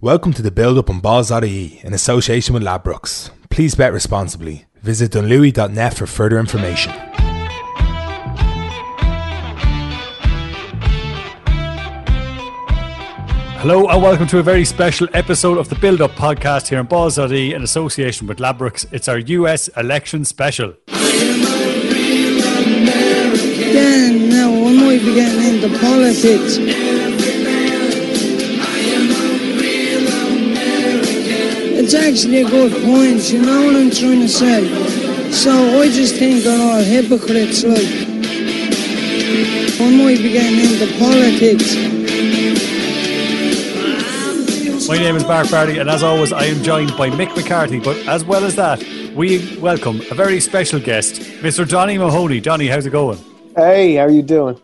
Welcome to the build up on Balls.ie in association with Ladbrokes. Please bet responsibly. Visit dunlewey.net for further information. Hello and welcome to a very special episode of the Build Up podcast here on Balls.ie in association with Ladbrokes. It's our US election special. Then now when we might be getting into politics. It's actually a good point, you know what I'm trying to say? So I just think they're all hypocrites, like. We might be getting into politics. My name is Mark Barty, and as always, I am joined by Mick McCarthy. But as well as that, we welcome a very special guest, Mr. Donny Mahoney. Donny, how's it going? Hey, how you doing?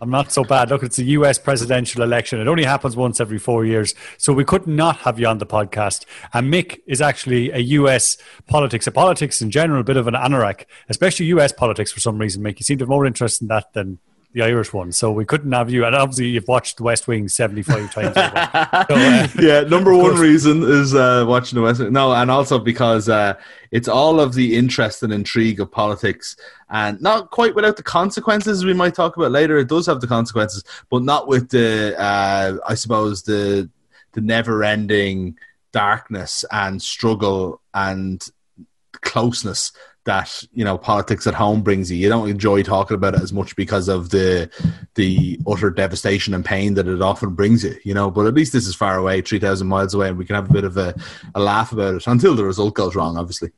I'm not so bad. Look, it's the US presidential election. It only happens once every four years. So we could not have you on the podcast. And Mick is actually a US politics, a politics in general, a bit of an anorak, especially US politics for some reason, Mick. You seem to have more interest in that than the Irish one. So we couldn't have you. And obviously, you've watched The West Wing 75 times. over. So, uh, yeah, number one course. reason is uh, watching the West. Wing. No, and also because uh, it's all of the interest and intrigue of politics, and not quite without the consequences we might talk about later. It does have the consequences, but not with the, uh, I suppose the the never-ending darkness and struggle and closeness that you know politics at home brings you. You don't enjoy talking about it as much because of the the utter devastation and pain that it often brings you. You know, but at least this is far away, three thousand miles away, and we can have a bit of a, a laugh about it until the result goes wrong. Obviously,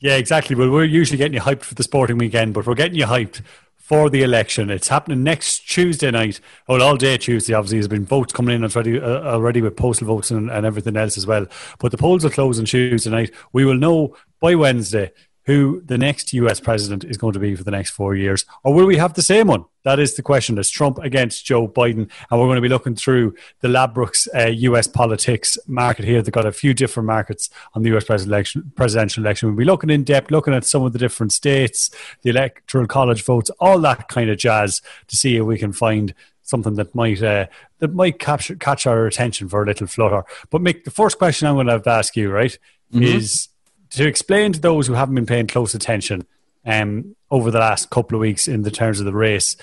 Yeah, exactly. Well, we're usually getting you hyped for the sporting weekend, but we're getting you hyped for the election. It's happening next Tuesday night. Well, all day Tuesday, obviously. There's been votes coming in already, uh, already with postal votes and, and everything else as well. But the polls are closing Tuesday night. We will know by Wednesday who the next US president is going to be for the next four years. Or will we have the same one? That is the question. It's Trump against Joe Biden. And we're going to be looking through the Ladbrokes uh, US politics market here. They've got a few different markets on the US presidential election. We'll be looking in depth, looking at some of the different states, the electoral college votes, all that kind of jazz to see if we can find something that might uh, that might capture, catch our attention for a little flutter. But Mick, the first question I'm going to have to ask you, right, is to explain to those who haven't been paying close attention um, over the last couple of weeks in the terms of the race.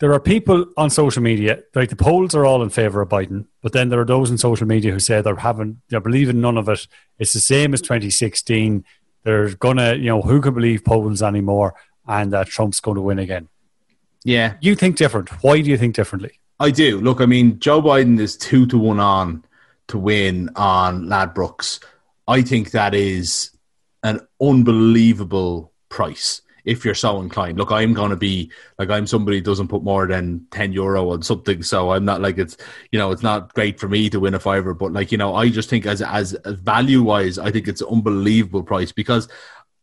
There are people on social media, like the polls are all in favour of Biden, but then there are those in social media who say they're having, they're believing none of it. It's the same as 2016. They're gonna, you know, who can believe polls anymore, and that Trump's going to win again. yeah, You think different. Why do you think differently? I do. Look, I mean, Joe Biden is two to one on to win on Ladbrokes. I think that is an unbelievable price if you're so inclined. Look, I'm going to be like I'm somebody who doesn't put more than ten euro on something, so I'm not like it's you know it's not great for me to win a fiver, but like you know I just think as as, as value wise, I think it's an unbelievable price because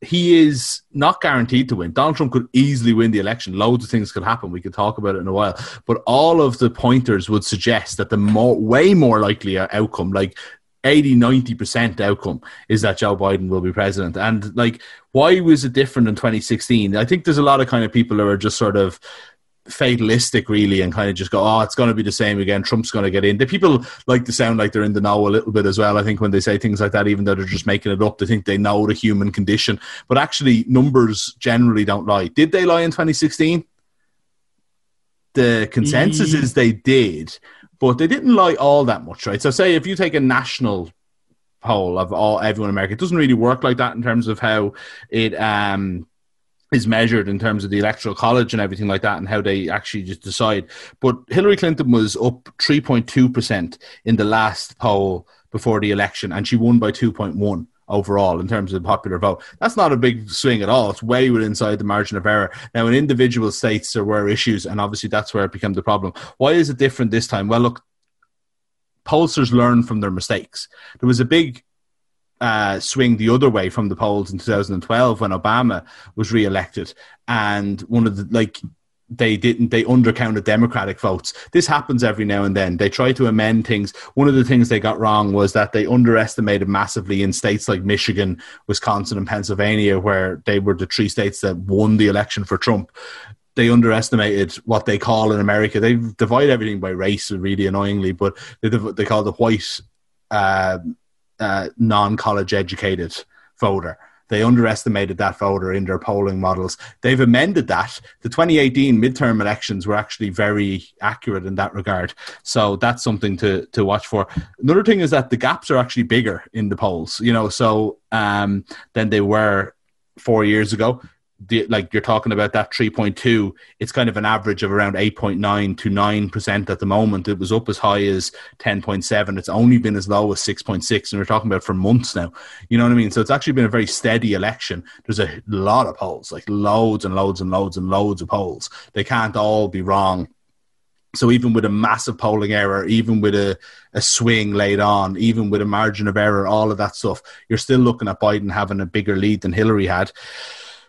he is not guaranteed to win. Donald Trump could easily win the election. Loads of things could happen. We could talk about it in a while. But all of the pointers would suggest that the more, way more likely outcome, like 80, 90% outcome, is that Joe Biden will be president. And like, why was it different in 2016? I think there's a lot of kind of people who are just sort of fatalistic really and kind of just go oh it's going to be the same again. Trump's going to get in. The people like to sound like they're in the know a little bit as well i think when they say things like that even though they're just making it up. They think they know the human condition. But actually numbers generally don't lie. Did they lie in 2016 the consensus is they did but they didn't lie all that much right so say if you take a national poll of all everyone in america it doesn't really work like that in terms of how it um is measured in terms of the electoral college and everything like that and how they actually just decide. But Hillary Clinton was up 3.2% in the last poll before the election and she won by 2.1 overall in terms of the popular vote. That's not a big swing at all. It's way within inside the margin of error. Now, in individual states, there were issues, and obviously that's where it became the problem. Why is it different this time? Well, look, pollsters learn from their mistakes. There was a big uh, swing the other way from the polls in 2012 when Obama was re-elected, and one of the like they didn't they undercounted Democratic votes. This happens every now and then. They try to amend things. One of the things they got wrong was that they underestimated massively in states like Michigan, Wisconsin, and Pennsylvania, where they were the three states that won the election for Trump they underestimated what they call in America. They divide everything by race, really annoyingly, but they they call the white uh, uh, non-college educated voter. They underestimated that voter in their polling models. They've amended that. The 2018 midterm elections were actually very accurate in that regard. So that's something to, to watch for. Another thing is that the gaps are actually bigger in the polls, you know, so um, than they were four years ago the, like you're talking about that 3.2 it's kind of an average of around 8.9 to 9% at the moment. It was up as high as 10.7 it's only been as low as 6.6 and we're talking about for months now. You know what i mean? So it's actually been a very steady election. There's a lot of polls like loads and loads and loads and loads of polls. They can't all be wrong. So even with a massive polling error, even with a, a swing laid on, even with a margin of error, all of that stuff, you're still looking at Biden having a bigger lead than Hillary had.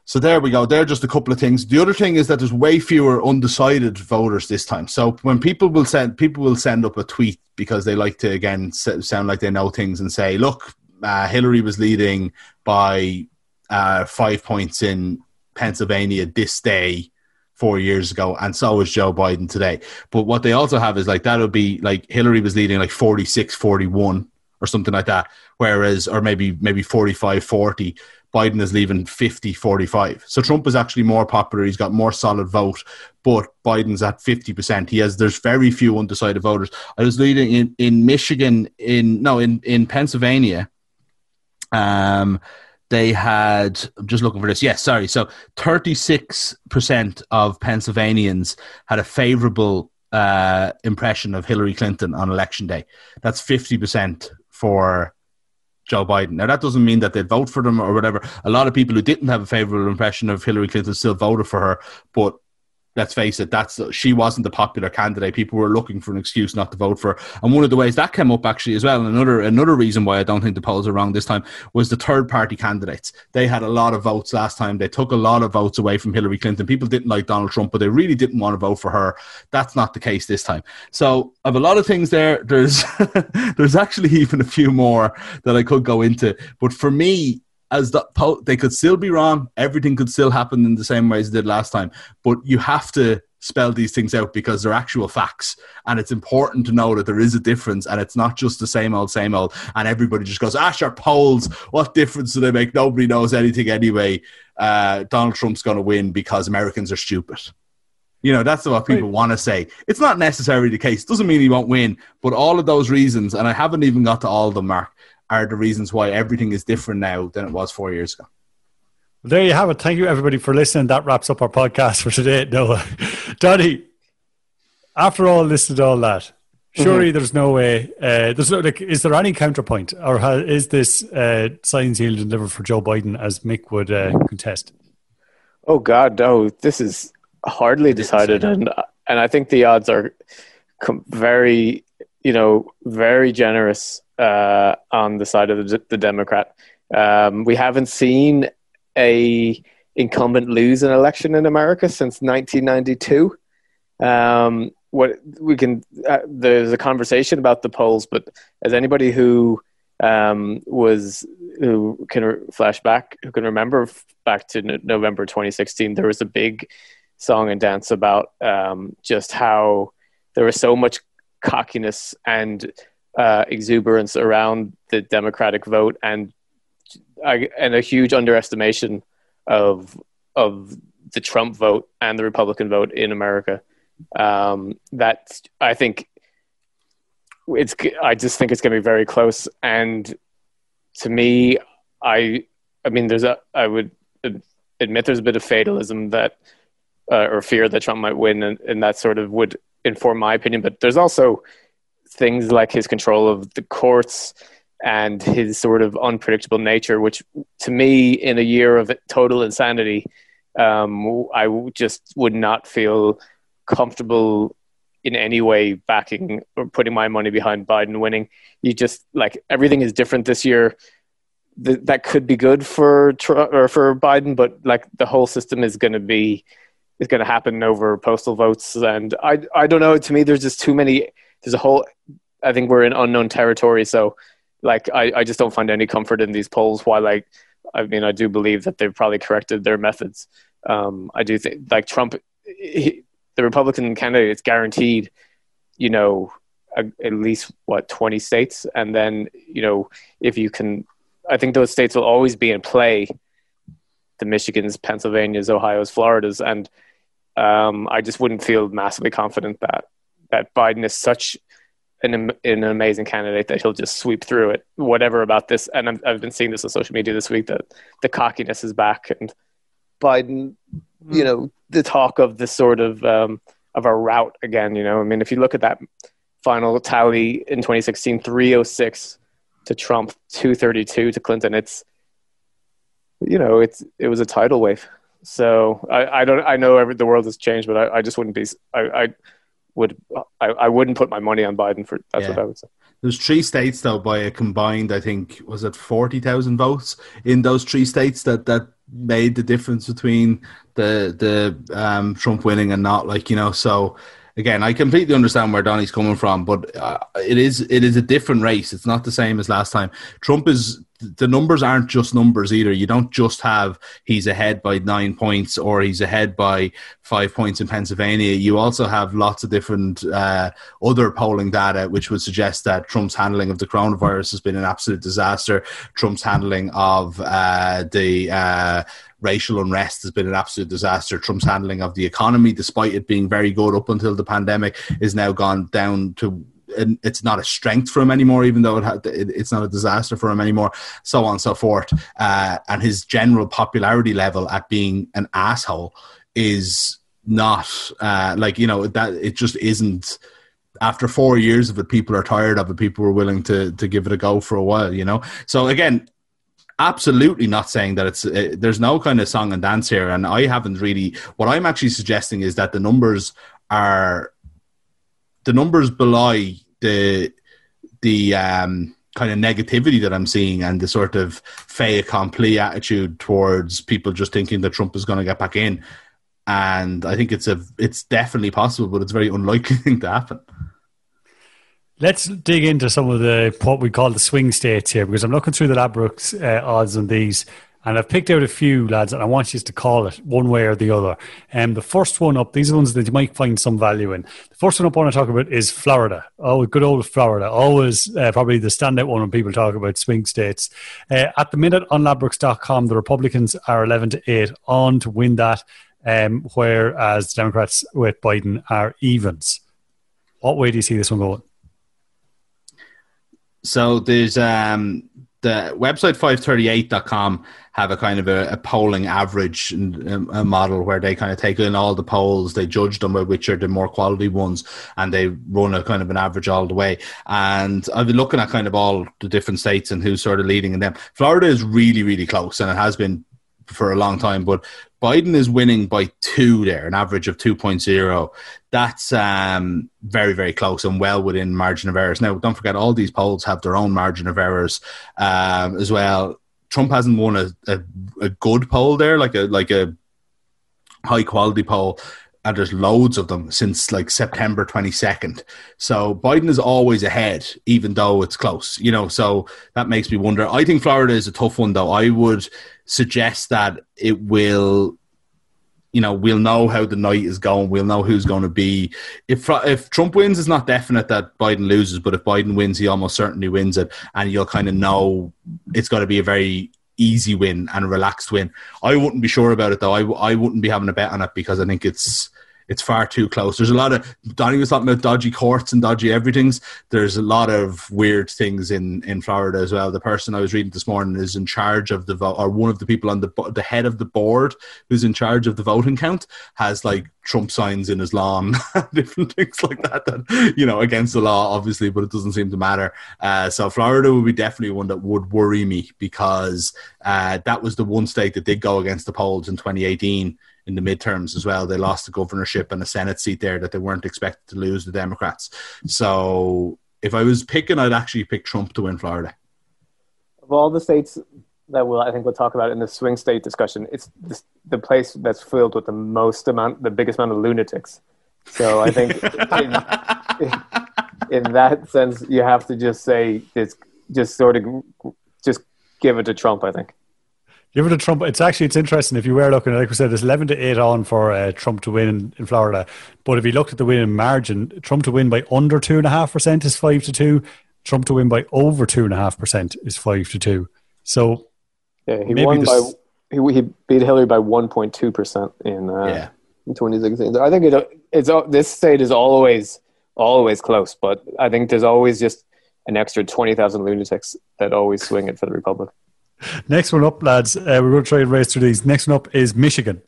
So there we go. There are just a couple of things. The other thing is that there's way fewer undecided voters this time. So when people will send people will send up a tweet because they like to again sound like they know things and say, "Look, uh, Hillary was leading by uh, five points in Pennsylvania this day." four years ago, and so was Joe Biden today. But what they also have is like that'll be like Hillary was leading like 46 41 or something like that, whereas, or maybe maybe 45 40, Biden is leaving 50 45. So Trump is actually more popular. He's got more solid vote, but Biden's at 50%. He has, there's very few undecided voters. I was leading in, in Michigan, in, no, in, in Pennsylvania. Um, they had, I'm just looking for this. Yes, sorry. So 36% of Pennsylvanians had a favorable uh, impression of Hillary Clinton on election day. That's 50% for Joe Biden. Now, that doesn't mean that they'd vote for them or whatever. A lot of people who didn't have a favorable impression of Hillary Clinton still voted for her, but let's face it, that's she wasn't the popular candidate. People were looking for an excuse not to vote for her. And one of the ways that came up actually as well, and another another reason why I don't think the polls are wrong this time was the third party candidates. They had a lot of votes last time. They took a lot of votes away from Hillary Clinton. People didn't like Donald Trump, but they really didn't want to vote for her. That's not the case this time. So I have a lot of things there. There's there's actually even a few more that I could go into. But for me, as the po- they could still be wrong. Everything could still happen in the same way as it did last time. But you have to spell these things out because they're actual facts, and it's important to know that there is a difference, and it's not just the same old, same old. And everybody just goes, "Ah, sure, polls. What difference do they make? Nobody knows anything anyway. Uh, Donald Trump's going to win because Americans are stupid." You know, that's what people right. want to say. It's not necessarily the case. Doesn't mean he won't win, but all of those reasons, and I haven't even got to all of them, Mark, are the reasons why everything is different now than it was four years ago. Well, there you have it. Thank you, everybody, for listening. That wraps up our podcast for today. Noah, Donny, after all this and all that, surely mm-hmm. there's no way. Uh, there's no like. Is there any counterpoint, or has, is this uh, signs he'll deliver for Joe Biden, as Mick would uh, contest? Oh God, no! This is hardly decided, and and I think the odds are very, you know, very generous uh, on the side of the, the Democrat. Um, we haven't seen a incumbent lose an election in America since 1992. Um, what we can uh, there's a conversation about the polls, but as anybody who um, was who can flash back, who can remember back to November 2016, there was a big song and dance about um, just how there was so much cockiness and uh, exuberance around the Democratic vote and and a huge underestimation of of the Trump vote and the Republican vote in America. Um, that I think it's. I just think it's going to be very close. And to me, I I mean, there's a. I would admit there's a bit of fatalism that uh, or fear that Trump might win, and, and that sort of would inform my opinion. But there's also things like his control of the courts and his sort of unpredictable nature, which to me, in a year of total insanity, um, I just would not feel comfortable in any way backing or putting my money behind Biden winning. You just like everything is different this year. Th- that could be good for Trump or for Biden, but like the whole system is going to be is going to happen over postal votes, and I I don't know. To me, there's just too many there's a whole I think we're in unknown territory. So like I, I just don't find any comfort in these polls while like I mean I do believe that they've probably corrected their methods. Um, I do think like Trump he, the Republican candidate is guaranteed, you know, a, at least what twenty states, and then you know if you can, I think those states will always be in play. The Michigans, Pennsylvanias, Ohio's, Floridas, and um, I just wouldn't feel massively confident that that Biden is such an, an amazing candidate that he'll just sweep through it. Whatever about this, and i have been seeing this on social media this week that the cockiness is back, and Biden, you know, the talk of this sort of um, of a rout again. You know, I mean, if you look at that final tally in 2016, 306 to Trump, 232 to Clinton, it's you know, it's it was a tidal wave. So I, I don't I know every, the world has changed, but I, I just wouldn't be I, I would I, I wouldn't put my money on Biden for that's yeah. what I would say. There's three states though by a combined I think was it forty thousand votes in those three states that that made the difference between the the um, Trump winning and not like you know so again I completely understand where Donny's coming from but uh, it is it is a different race it's not the same as last time Trump is the numbers aren't just numbers either. You don't just have he's ahead by nine points or he's ahead by five points in Pennsylvania. You also have lots of different uh, other polling data which would suggest that Trump's handling of the coronavirus has been an absolute disaster. Trump's handling of uh, the uh, racial unrest has been an absolute disaster. Trump's handling of the economy, despite it being very good up until the pandemic, is now gone down to it's not a strength for him anymore, even though it, ha- it it's not a disaster for him anymore, so on and so forth. Uh, and his general popularity level at being an asshole is not uh, like you know that it just isn't. After four years of it, people are tired of it. People were willing to to give it a go for a while, you know. So again, absolutely not saying that it's uh, there's no kind of song and dance here and i haven't really what i'm actually suggesting is that the numbers are the numbers belie the the um, kind of negativity that I'm seeing and the sort of fait accompli attitude towards people just thinking that Trump is going to get back in. And I think it's a it's definitely possible, but it's a very unlikely thing to happen. Let's dig into some of the what we call the swing states here, because I'm looking through the Ladbrokes uh, odds on these, and I've picked out a few lads, and I want you to call it one way or the other. And um, the first one up, these are ones that you might find some value in. The first one up I want to talk about is Florida. Oh, good old Florida. Always uh, probably the standout one when people talk about swing states. Uh, at the minute on Ladbrokes.com, the Republicans are 11 to 8 on to win that, um, whereas the Democrats with Biden are evens. What way do you see this one going? So there's um, the website 538.com have a kind of a, a polling average um, a model where they kind of take in all the polls, they judge them by which are the more quality ones, and they run a kind of an average all the way. And I've been looking at kind of all the different states and who's sort of leading in them. Florida is really, really close, and it has been for a long time, but Biden is winning by two there, an average of 2.0. That's um, very, very close and well within margin of errors. Now, don't forget, all these polls have their own margin of errors um, as well. Trump hasn't won a, a, a good poll there, like a like a high quality poll and there's loads of them since like September 22nd. So Biden is always ahead, even though it's close, you know. So that makes me wonder. I think Florida is a tough one, though. I would suggest that it will, you know, we'll know how the night is going. We'll know who's going to be. If if Trump wins, it's not definite that Biden loses, but if Biden wins, he almost certainly wins it, and you'll kind of know it's going to be a very easy win and relaxed win. I wouldn't be sure about it though. I, I wouldn't be having a bet on it because I think it's it's far too close. There's a lot of Donny was talking about dodgy courts and dodgy everything's. There's a lot of weird things in in Florida as well. The person I was reading this morning is in charge of the vote, or one of the people on the the head of the board who's in charge of the voting count has like Trump signs in his lawn, different things like that. That you know against the law, obviously, but it doesn't seem to matter. Uh, so Florida would be definitely one that would worry me because uh, that was the one state that did go against the polls in 2018 in the midterms as well. They lost the governorship and a Senate seat there that they weren't expected to lose the Democrats. So if I was picking, I'd actually pick Trump to win Florida. Of all the states that we'll, I think we'll talk about in the swing state discussion, it's the place that's filled with the most amount, the biggest amount of lunatics. So I think in, in that sense, you have to just say it's just sort of just give it to Trump. I think. Give it a Trump. It's actually it's interesting if you were looking. at Like we said, it's eleven to eight on for uh, Trump to win in, in, Florida. But if you looked at the winning margin, Trump to win by under two and a half percent is five to two. Trump to win by over two and a half percent is five to two. So yeah, he won by he, he beat Hillary by one point two percent in uh, yeah. in twenty sixteen. I think it, it's this state is always always close, but I think there's always just an extra twenty thousand lunatics that always swing it for the Republic. Next one up, lads. Uh, we're going to try and race through these. Next one up is Michigan.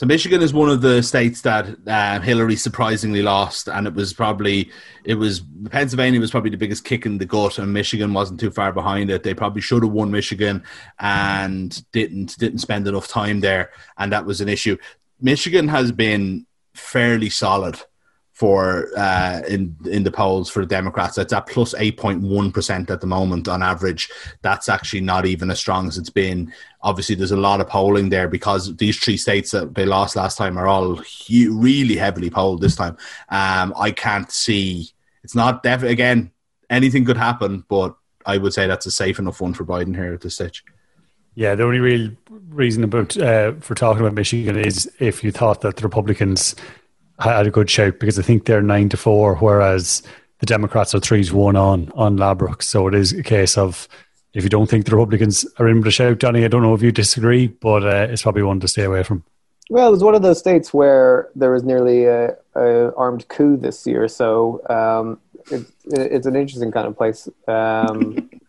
So Michigan is one of the states that uh, Hillary surprisingly lost, and it was probably it was Pennsylvania was probably the biggest kick in the gut, and Michigan wasn't too far behind it. They probably should have won Michigan and didn't didn't spend enough time there, and that was an issue. Michigan has been fairly solid for uh, in in the polls for the Democrats. It's at plus eight point one percent at the moment on average. That's actually not even as strong as it's been. Obviously, there's a lot of polling there because these three states that they lost last time are all hu- really heavily polled this time. Um, I can't see. It's not def- again. Anything could happen, but I would say that's a safe enough one for Biden here at this stage. Yeah, the only real reason about uh, for talking about Michigan is if you thought that the Republicans had a good shout because I think they're nine to four, whereas the Democrats are three to one on on Ladbrokes. So it is a case of if you don't think the Republicans are in with a shout, Johnny, I don't know if you disagree, but uh, it's probably one to stay away from. Well, it's one of those states where there was nearly a, a armed coup this year, so um, it, it's an interesting kind of place. Um,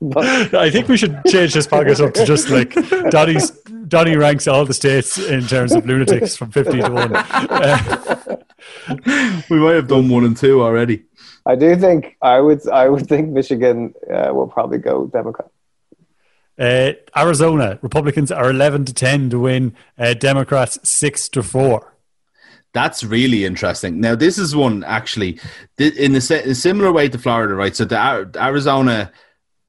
but I think we should change this podcast up to just like Donny's. Donny ranks all the states in terms of lunatics from fifty to one. Uh, we might have done one and two already. I do think I would. I would think Michigan uh, will probably go Democrat. Uh, Arizona Republicans are eleven to ten to win. Uh, Democrats six to four. That's really interesting. Now, this is one actually in a, similar way to Florida, right? So the Arizona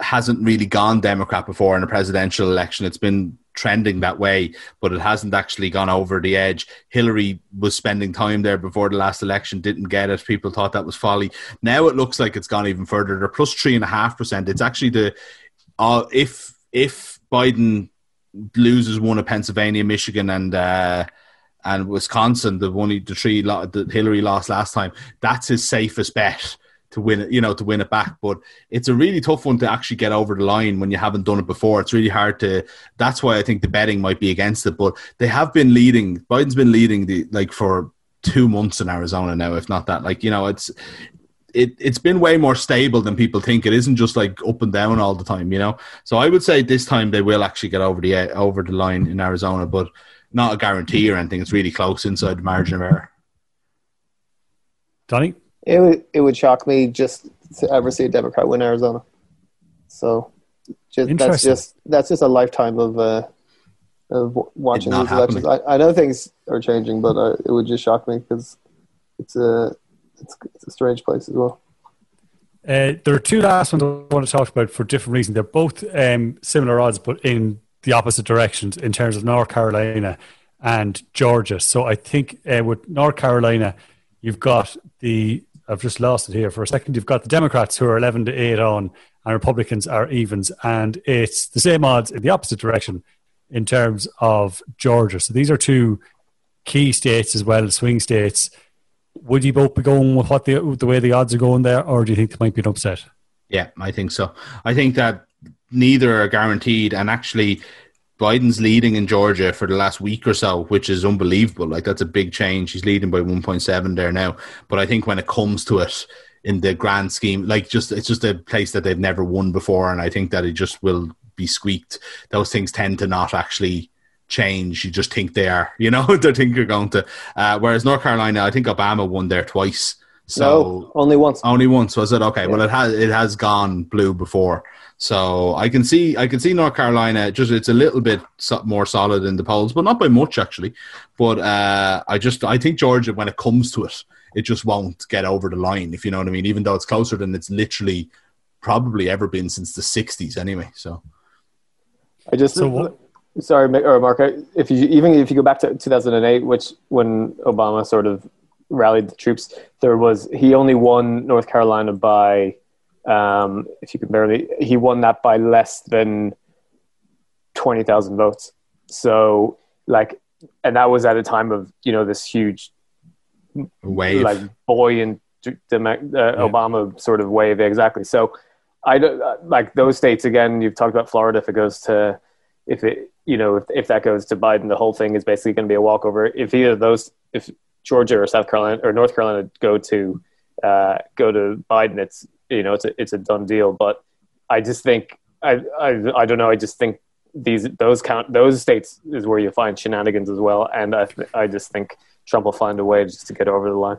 hasn't really gone Democrat before in a presidential election. It's been trending that way, but it hasn't actually gone over the edge. Hillary was spending time there before the last election, didn't get it. People thought that was folly. Now it looks like it's gone even further. They're plus three and a half percent. It's actually the uh, if if Biden loses one of Pennsylvania, Michigan, and uh, and Wisconsin, the one the three that Hillary lost last time, that's his safest bet to win it, you know, to win it back. But it's a really tough one to actually get over the line when you haven't done it before. It's really hard to. That's why I think the betting might be against it. But they have been leading. Biden's been leading the like for two months in Arizona now, if not that. Like you know, it's it it's been way more stable than people think. It isn't just like up and down all the time, you know. So I would say this time they will actually get over the over the line in Arizona, but not a guarantee or anything. It's really close inside the margin of error. Donny. It would it would shock me just to ever see a Democrat win Arizona. So, just, that's just that's just a lifetime of uh, of watching these elections. I, I, know things are changing, but uh, it would just shock me because it's a it's, it's a strange place as well. Uh, there are two last ones I want to talk about for different reasons. They're both um, similar odds, but in the opposite directions in terms of North Carolina and Georgia. So I think uh, with North Carolina, you've got the I've just lost it here for a second. You've got the Democrats who are 11 to 8 on, and Republicans are evens. And it's the same odds in the opposite direction in terms of Georgia. So these are two key states as well, swing states. Would you both be going with what the, the way the odds are going there, or do you think there might be an upset? Yeah, I think so. I think that neither are guaranteed. And actually, Biden's leading in Georgia for the last week or so, which is unbelievable. Like that's a big change. He's leading by 1.7 there now. But I think when it comes to it in the grand scheme, like just it's just a place that they've never won before, and I think that it just will be squeaked. Those things tend to not actually change. You just think they are, you know, they think you're going to. Uh, whereas North Carolina, I think Obama won there twice. So no, only once. Only once was it? Okay. Yeah. Well, it has it has gone blue before. So I can see I can see North Carolina just it's a little bit more solid in the polls, but not by much actually. But uh, I just I think Georgia when it comes to it, it just won't get over the line if you know what I mean. Even though it's closer than it's literally probably ever been since the '60s anyway. So I just so what? sorry or Mark if you even if you go back to 2008, which when Obama sort of rallied the troops, there was he only won North Carolina by um, if you can barely, he won that by less than twenty thousand votes. So like, and that was at a time of you know this huge Wave. like buoyant uh, Obama sort of wave exactly. So I don't uh, like those states again. You've talked about Florida. If it goes to, if it you know if if that goes to Biden, the whole thing is basically going to be a walkover. If either of those, if Georgia or South Carolina or North Carolina go to uh, go to Biden, it's you know it's a it's a done deal. But I just think I I, I don't know. I just think these those count those states is where you find shenanigans as well, and I I just think Trump will find a way just to get over the line.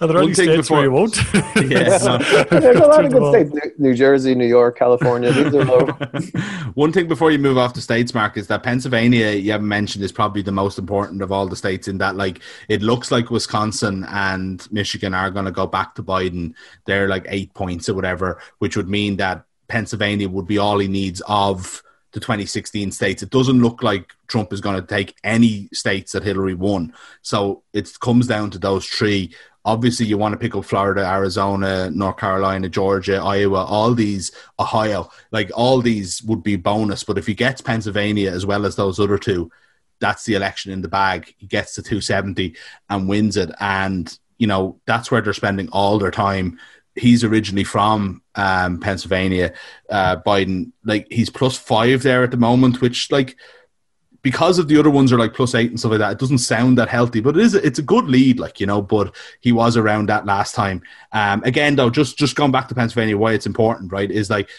Are there any thing states before- where you won't? Yeah, no. There's a lot of good states: New, New Jersey, New York, California. These are low. One thing before you move off the states, Mark, is that Pennsylvania, you haven't mentioned, is probably the most important of all the states in that, like, it looks like Wisconsin and Michigan are going to go back to Biden. They're like eight points or whatever, which would mean that Pennsylvania would be all he needs of the 2016 states. It doesn't look like Trump is going to take any states that Hillary won. So it comes down to those three. Obviously, you want to pick up Florida, Arizona, North Carolina, Georgia, Iowa, all these, Ohio, like all these would be bonus. But if he gets Pennsylvania as well as those other two, that's the election in the bag. He gets to 270 and wins it. And, you know, that's where they're spending all their time. He's originally from um, Pennsylvania. Uh, Biden, like, he's plus five there at the moment, which, like, because of the other ones are like plus eight and stuff like that, it doesn't sound that healthy, but it is. It's a good lead, like you know. But he was around that last time. Um, again, though, just just going back to Pennsylvania, why it's important, right? Is like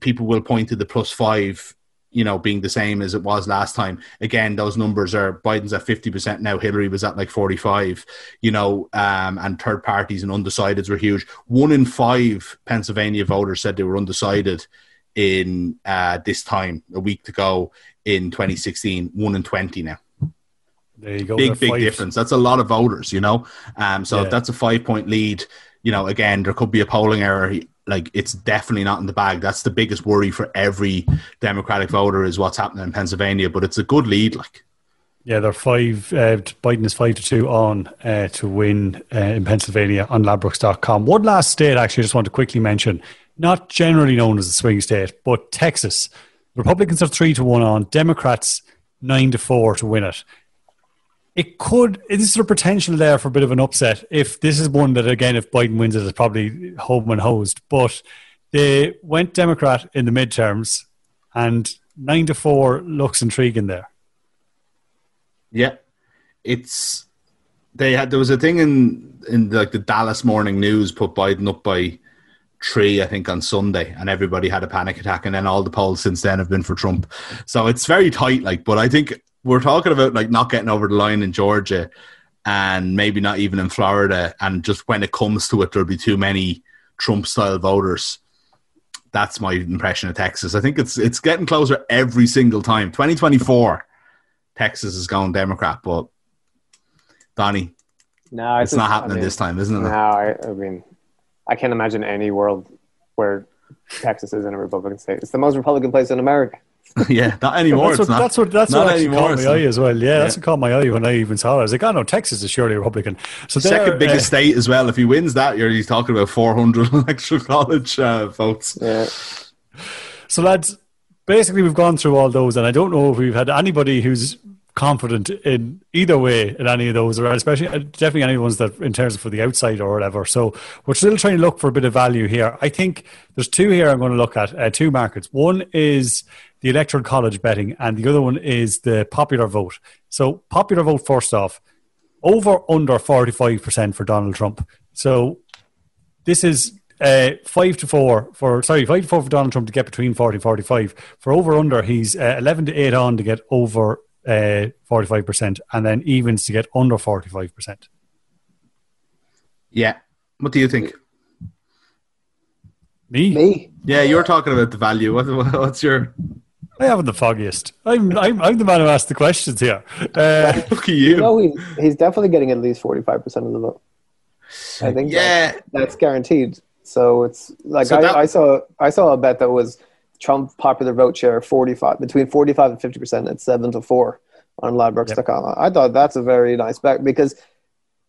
people will point to the plus five, you know, being the same as it was last time. Again, those numbers are Biden's at fifty percent now. Hillary was at like forty five, you know, um, and third parties and undecideds were huge. One in five Pennsylvania voters said they were undecided in uh, this time a week to go in 2016. One in twenty now there you go. big big five. difference that's a lot of voters you know um so Yeah. if that's a five point lead you know again there could be a polling error like it's definitely not in the bag that's the biggest worry for every democratic voter is what's happening in pennsylvania but it's a good lead like Yeah, they're five. Uh, Biden is five to two on uh, to win uh, in Pennsylvania on Ladbrokes.com. One last state, actually, I just want to quickly mention, not generally known as a swing state, but Texas. Republicans are three to one on, Democrats nine to four to win it. It could. Is there potential there for a bit of an upset? If this is one that again, if Biden wins it, is probably home and hosed. But they went Democrat in the midterms, and nine to four looks intriguing there. yeah it's they had there was a thing in in like the dallas morning news put biden up by three i think on sunday and everybody had a panic attack and then all the polls since then have been for trump so it's very tight like but i think we're talking about like not getting over the line in georgia and maybe not even in florida and just when it comes to it there'll be too many trump style voters that's my impression of texas i think it's it's getting closer every single time 2024 texas is going democrat but donny No, it's not happening this time isn't it No, I, I mean, I can't imagine any world where Texas isn't a Republican state. It's the most Republican place in America. yeah, not anymore. that's, what, not. that's what that's not what actually anymore, caught my eye as well. Yeah, that's Yeah. what caught my eye when I even saw it. I was like, oh no, Texas is surely Republican. So Second biggest uh, state as well. If he wins that, you're he's talking about 400 electoral college uh, votes. Yeah. So lads, basically we've gone through all those, and I don't know if we've had anybody who's confident in either way in any of those, or especially uh, definitely any ones that in terms of for the outside or whatever. So we're still trying to look for a bit of value here. I think there's two here I'm going to look at, uh, two markets. One is the electoral college betting, and the other one is the popular vote. So popular vote first off, over under 45% for Donald Trump. So this is uh, five to four for sorry five to four for Donald Trump to get between 40 and 45 for over under he's uh, 11 to 8 on to get over uh, 45% and then evens to get under 45% Yeah. What do you think? me, Me? Yeah, you're talking about the value. What, what's your I haven't the foggiest I'm, I'm, I'm the man who asked the questions here uh, look at you? No, he, he's definitely getting at least 45% of the vote. I think yeah, that's, that's guaranteed. So it's like So I, that- I saw I saw a bet that was Trump popular vote share 45 between 45 and 50% at 7 to 4 on ladbrokes.com. I thought that's a very nice bet because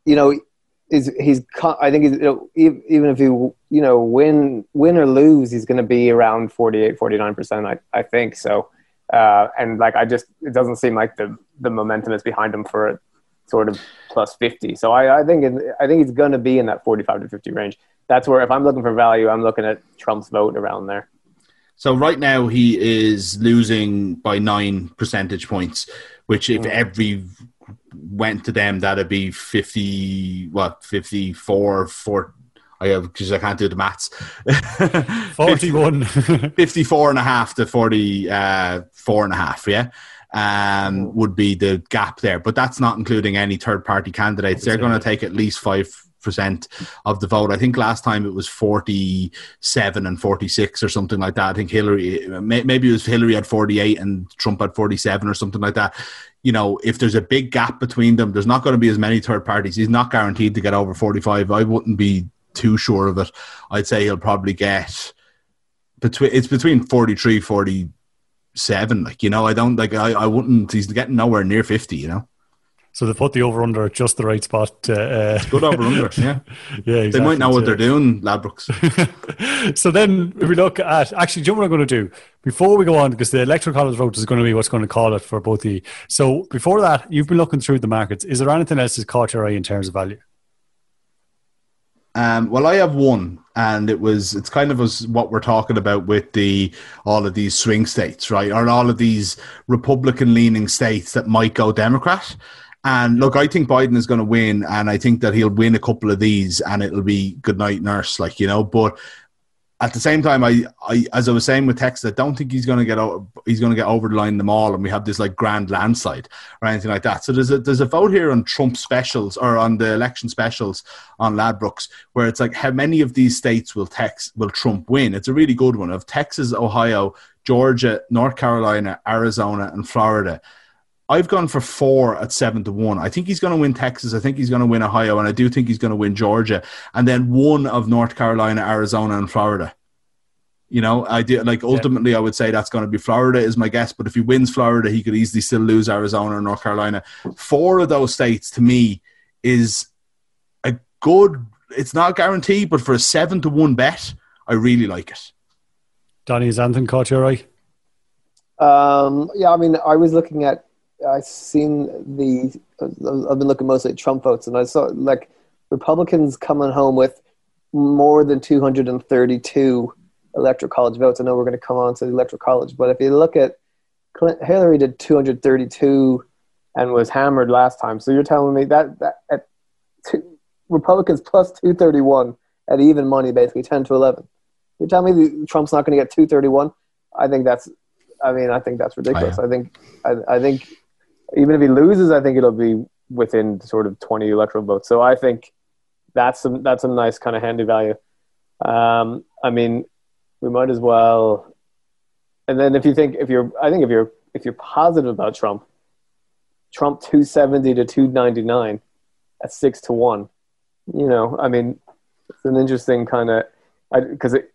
you know is he's I think he's, you know, even if you you know win win or lose he's going to be around 48 49% I I think so Uh, and like I just, it doesn't seem like the the momentum is behind him for a sort of plus fifty. So I, I think it, I think he's going to be in that forty five to fifty range. That's where if I'm looking for value, I'm looking at Trump's vote around there. So right now he is losing by nine percentage points, which if every went to them, that'd be fifty what fifty four four. I have because I can't do the maths. 41. 54 and a half to 44 uh, and a half, yeah, um, would be the gap there. But that's not including any third party candidates. They're going to take at least five percent of the vote. I think last time it was forty seven and forty six or something like that. I think Hillary maybe it was Hillary at forty eight and Trump at forty seven or something like that. You know, if there's a big gap between them, there's not going to be as many third parties. He's not guaranteed to get over forty five. I wouldn't be too sure of it. I'd say he'll probably get between it's between 43 47 like you know i don't like i, I wouldn't he's getting nowhere near 50 you know so they put the over under at just the right spot. Uh, Good over under, yeah. yeah, exactly. They might know what they're doing, Ladbrokes. so then, if we look at actually, do you know what I'm going to do before we go on? Because the electoral college vote is going to be what's going to call it for both the. So before that, you've been looking through the markets. Is there anything else that's caught your eye in terms of value? Um, well, I have one, and it was it's kind of as what we're talking about with the all of these swing states, right, or all of these Republican leaning states that might go Democrat. And look, I think Biden is going to win, and I think that he'll win a couple of these, and it'll be good night, nurse, like you know. But at the same time, I, I as I was saying with Texas, I don't think he's going to get over, he's going to get over the line them all, and we have this like grand landslide or anything like that. So there's a there's a vote here on Trump specials or on the election specials on Ladbrokes, where it's like how many of these states will Tex will Trump win? It's a really good one of Texas, Ohio, Georgia, North Carolina, Arizona, and Florida. I've gone for four at seven to one. I think he's going to win Texas. I think he's going to win Ohio, and I do think he's going to win Georgia, and then one of North Carolina, Arizona, and Florida. You know, I do like ultimately, yeah. I would say that's going to be Florida is my guess. But if he wins Florida, he could easily still lose Arizona or North Carolina. Four of those states, to me, is a good. It's not guaranteed, but for a seven to one bet, I really like it. Donny, is anything caught your eye? Um, yeah, I mean, I was looking at I've seen the. I've been looking mostly at Trump votes, and I saw like Republicans coming home with more than 232 electoral college votes. I know we're going to come on to the electoral college, but if you look at Clinton, Hillary did 232 and was hammered last time. So you're telling me that, that at two, Republicans plus 231 at even money, basically 10 to 11. You're telling me Trump's not going to get 231? I think that's. I mean, I think that's ridiculous. Oh, I, I think. I, I think even if he loses, I think it'll be within sort of 20 electoral votes. So I think that's some that's a nice kind of handy value. Um, I mean, we might as well. And then if you think if you're, I think if you're if you're positive about Trump, Trump 270 to 299 at six to one. You know, I mean, it's an interesting kind of because it,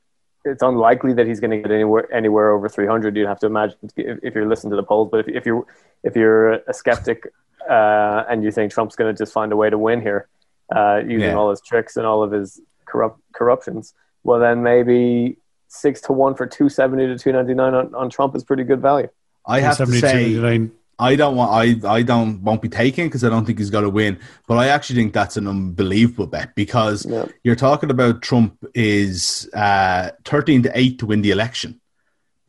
it's unlikely that he's going to get anywhere anywhere over 300. You'd have to imagine if, if you're listening to the polls. But if, if you're if you're a skeptic uh, and you think Trump's going to just find a way to win here uh, using yeah. all his tricks and all of his corrupt corruptions, well then maybe six to one for 270 to 299 on, on Trump is pretty good value. I have to say I don't want I I don't won't be taking because I don't think he's going to win. But I actually think that's an unbelievable bet because yeah. you're talking about Trump is uh, thirteen to eight to win the election,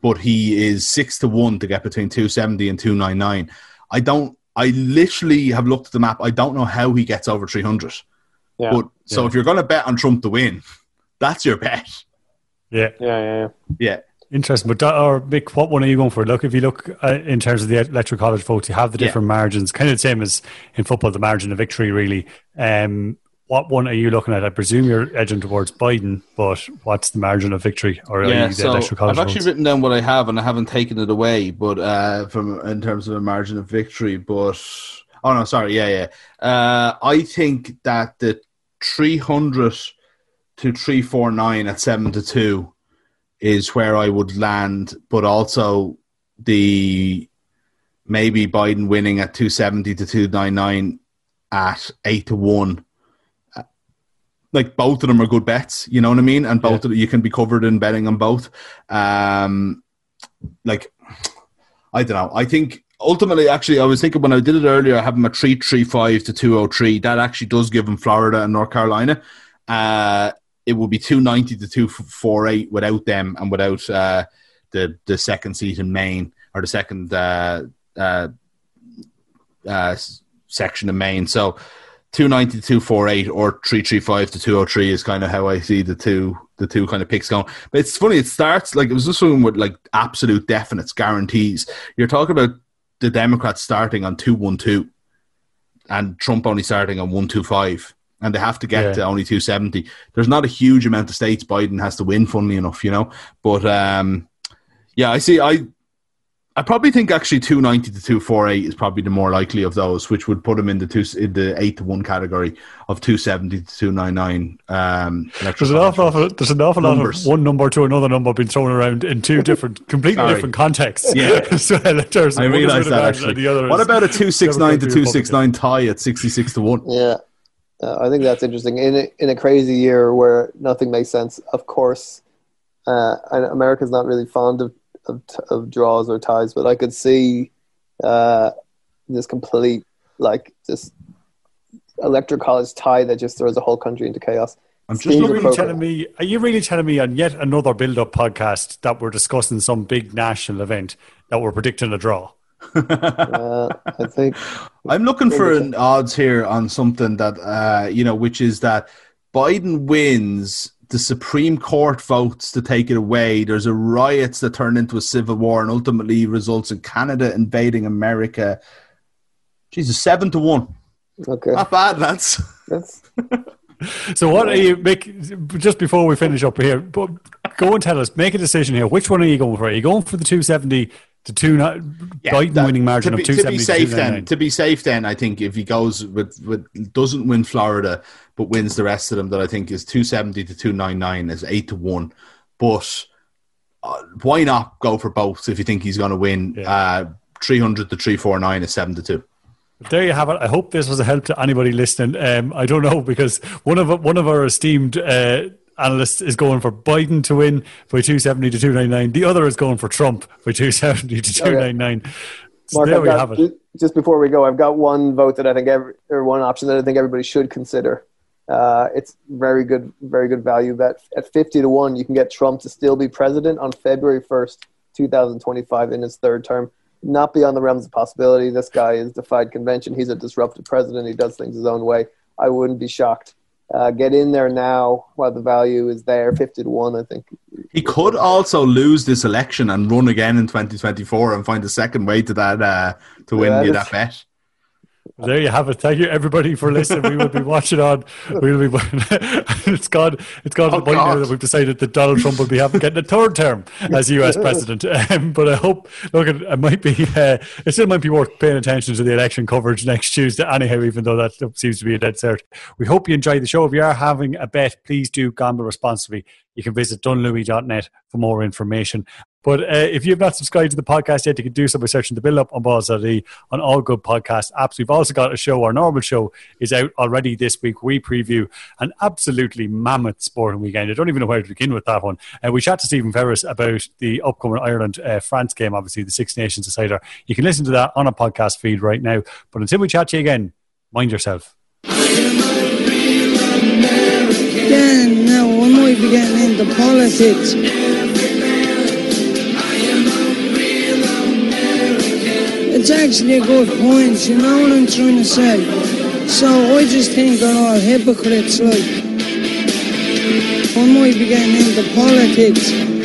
but he is six to one to get between two seventy and two nine nine. I don't. I literally have looked at the map. I don't know how he gets over three hundred. Yeah. But so yeah. if you're going to bet on Trump to win, that's your bet. Yeah. Yeah. Yeah. Yeah. yeah. Interesting, but or Mick, what one are you going for? Look, if you look uh, in terms of the electoral college votes, you have the different yeah. margins, kind of the same as in football, the margin of victory, really. Um, what one are you looking at? I presume you're edging towards Biden, but what's the margin of victory? Or yeah, so I've actually written down what I have, and I haven't taken it away. But uh, from in terms of a margin of victory, but oh no, sorry, yeah, yeah. Uh, I think that the three hundred to three four nine at seven to two is where I would land, but also the maybe Biden winning at 270 to 299 at 8 to 1 like both of them are good bets you know what i mean and both yeah. of you can be covered in betting on both um like I don't know. I think ultimately, actually, I was thinking when I did it earlier, I have them a three three five to two oh three. That actually does give them Florida and North Carolina. Uh, it would be two ninety to two four eight without them and without uh, the the second seat in Maine or the second uh, uh, uh section of Maine. So. 290 to 248 or 335 to 203 is kind of how I see the two the two kind of picks going. But it's funny, it starts like it was just something with like absolute definites, guarantees. You're talking about the Democrats starting on 212 and Trump only starting on 125 and they have to get yeah. to only 270. There's not a huge amount of states Biden has to win, funnily enough, you know. But um, yeah, I see. I I probably think actually 290 to 248 is probably the more likely of those, which would put him in the two in the eight to one category of 270 to 299. Um, there's an awful lot of, there's an awful lot of one number to another number being thrown around in two different, completely different contexts. Yeah, so, I realise that actually. what about a 269 to 269 tie at 66 to one? Yeah. Uh, I think that's interesting. In a, in a crazy year where nothing makes sense, of course, uh, America's not really fond of of, of draws or ties, but I could see uh, this complete like this electoral college tie that just throws a whole country into chaos. I'm just really telling me. Are you really telling me on yet another build-up podcast that we're discussing some big national event that we're predicting a draw? Uh, I think I'm looking for an odds here on something that uh, you know, which is that Biden wins the Supreme Court votes to take it away. There's a riots that turn into a civil war and ultimately results in Canada invading America. Jesus, seven to one. Okay, not bad, lads. That's. so what are you make just before we finish up here? Go and tell us. Make a decision here. Which one are you going for? Are you going for the two seventy? to two yeah, that, winning margin be, of two seventy. To be safe, then to be safe, then I think if he goes with, with doesn't win Florida but wins the rest of them, that I think is two seventy to two nine nine is eight to one. But uh, why not go for both if you think he's going to win? Yeah. Uh, three hundred to three four nine is seven to two. There you have it. I hope this was a help to anybody listening. Um, I don't know because one of one of our esteemed uh, analyst is going for Biden to win by 270 to 299. The other is going for Trump by 270 to 299. Okay. So Mark, there we got, have it. Just before we go, I've got one vote that I think every, or one option that I think everybody should consider. Uh, it's very good, very good value bet. At 50 to 1, you can get Trump to still be president on February 1st, 2025, in his third term. Not beyond the realms of possibility. This guy has defied convention. He's a disruptive president. He does things his own way. I wouldn't be shocked uh, get in there now while the value is there, 50 to 1, I think. He could also lose this election and run again in 2024 and find a second way to that uh, to win yeah, that bet. There you have it. Thank you, everybody, for listening. We will be watching on. We will be. it's gone. It's gone oh, to the point now that we've decided that Donald Trump will be having, getting a third term as U.S. president. Um, but I hope. Look, it, it might be. Uh, it still might be worth paying attention to the election coverage next Tuesday. Anyhow, even though that seems to be a dead cert. We hope you enjoyed the show. If you are having a bet, please do gamble responsibly. You can visit dunlewey.net for more information. But uh, if you've not subscribed to the podcast yet, you can do so by searching the build up on Balls.ie on all good podcast apps. We've also got a show, our normal show is out already this week. We preview an absolutely mammoth sporting weekend. I don't even know where to begin with that one. Uh, we chat to Stephen Ferris about the upcoming Ireland uh, France game, obviously, the Six Nations decider. You can listen to that on a podcast feed right now. But until we chat to you again, mind yourself. Again, now when we might be getting into politics. It's actually a good point, you know what I'm trying to say? So I just think they're all hypocrites, like. I might be getting into politics.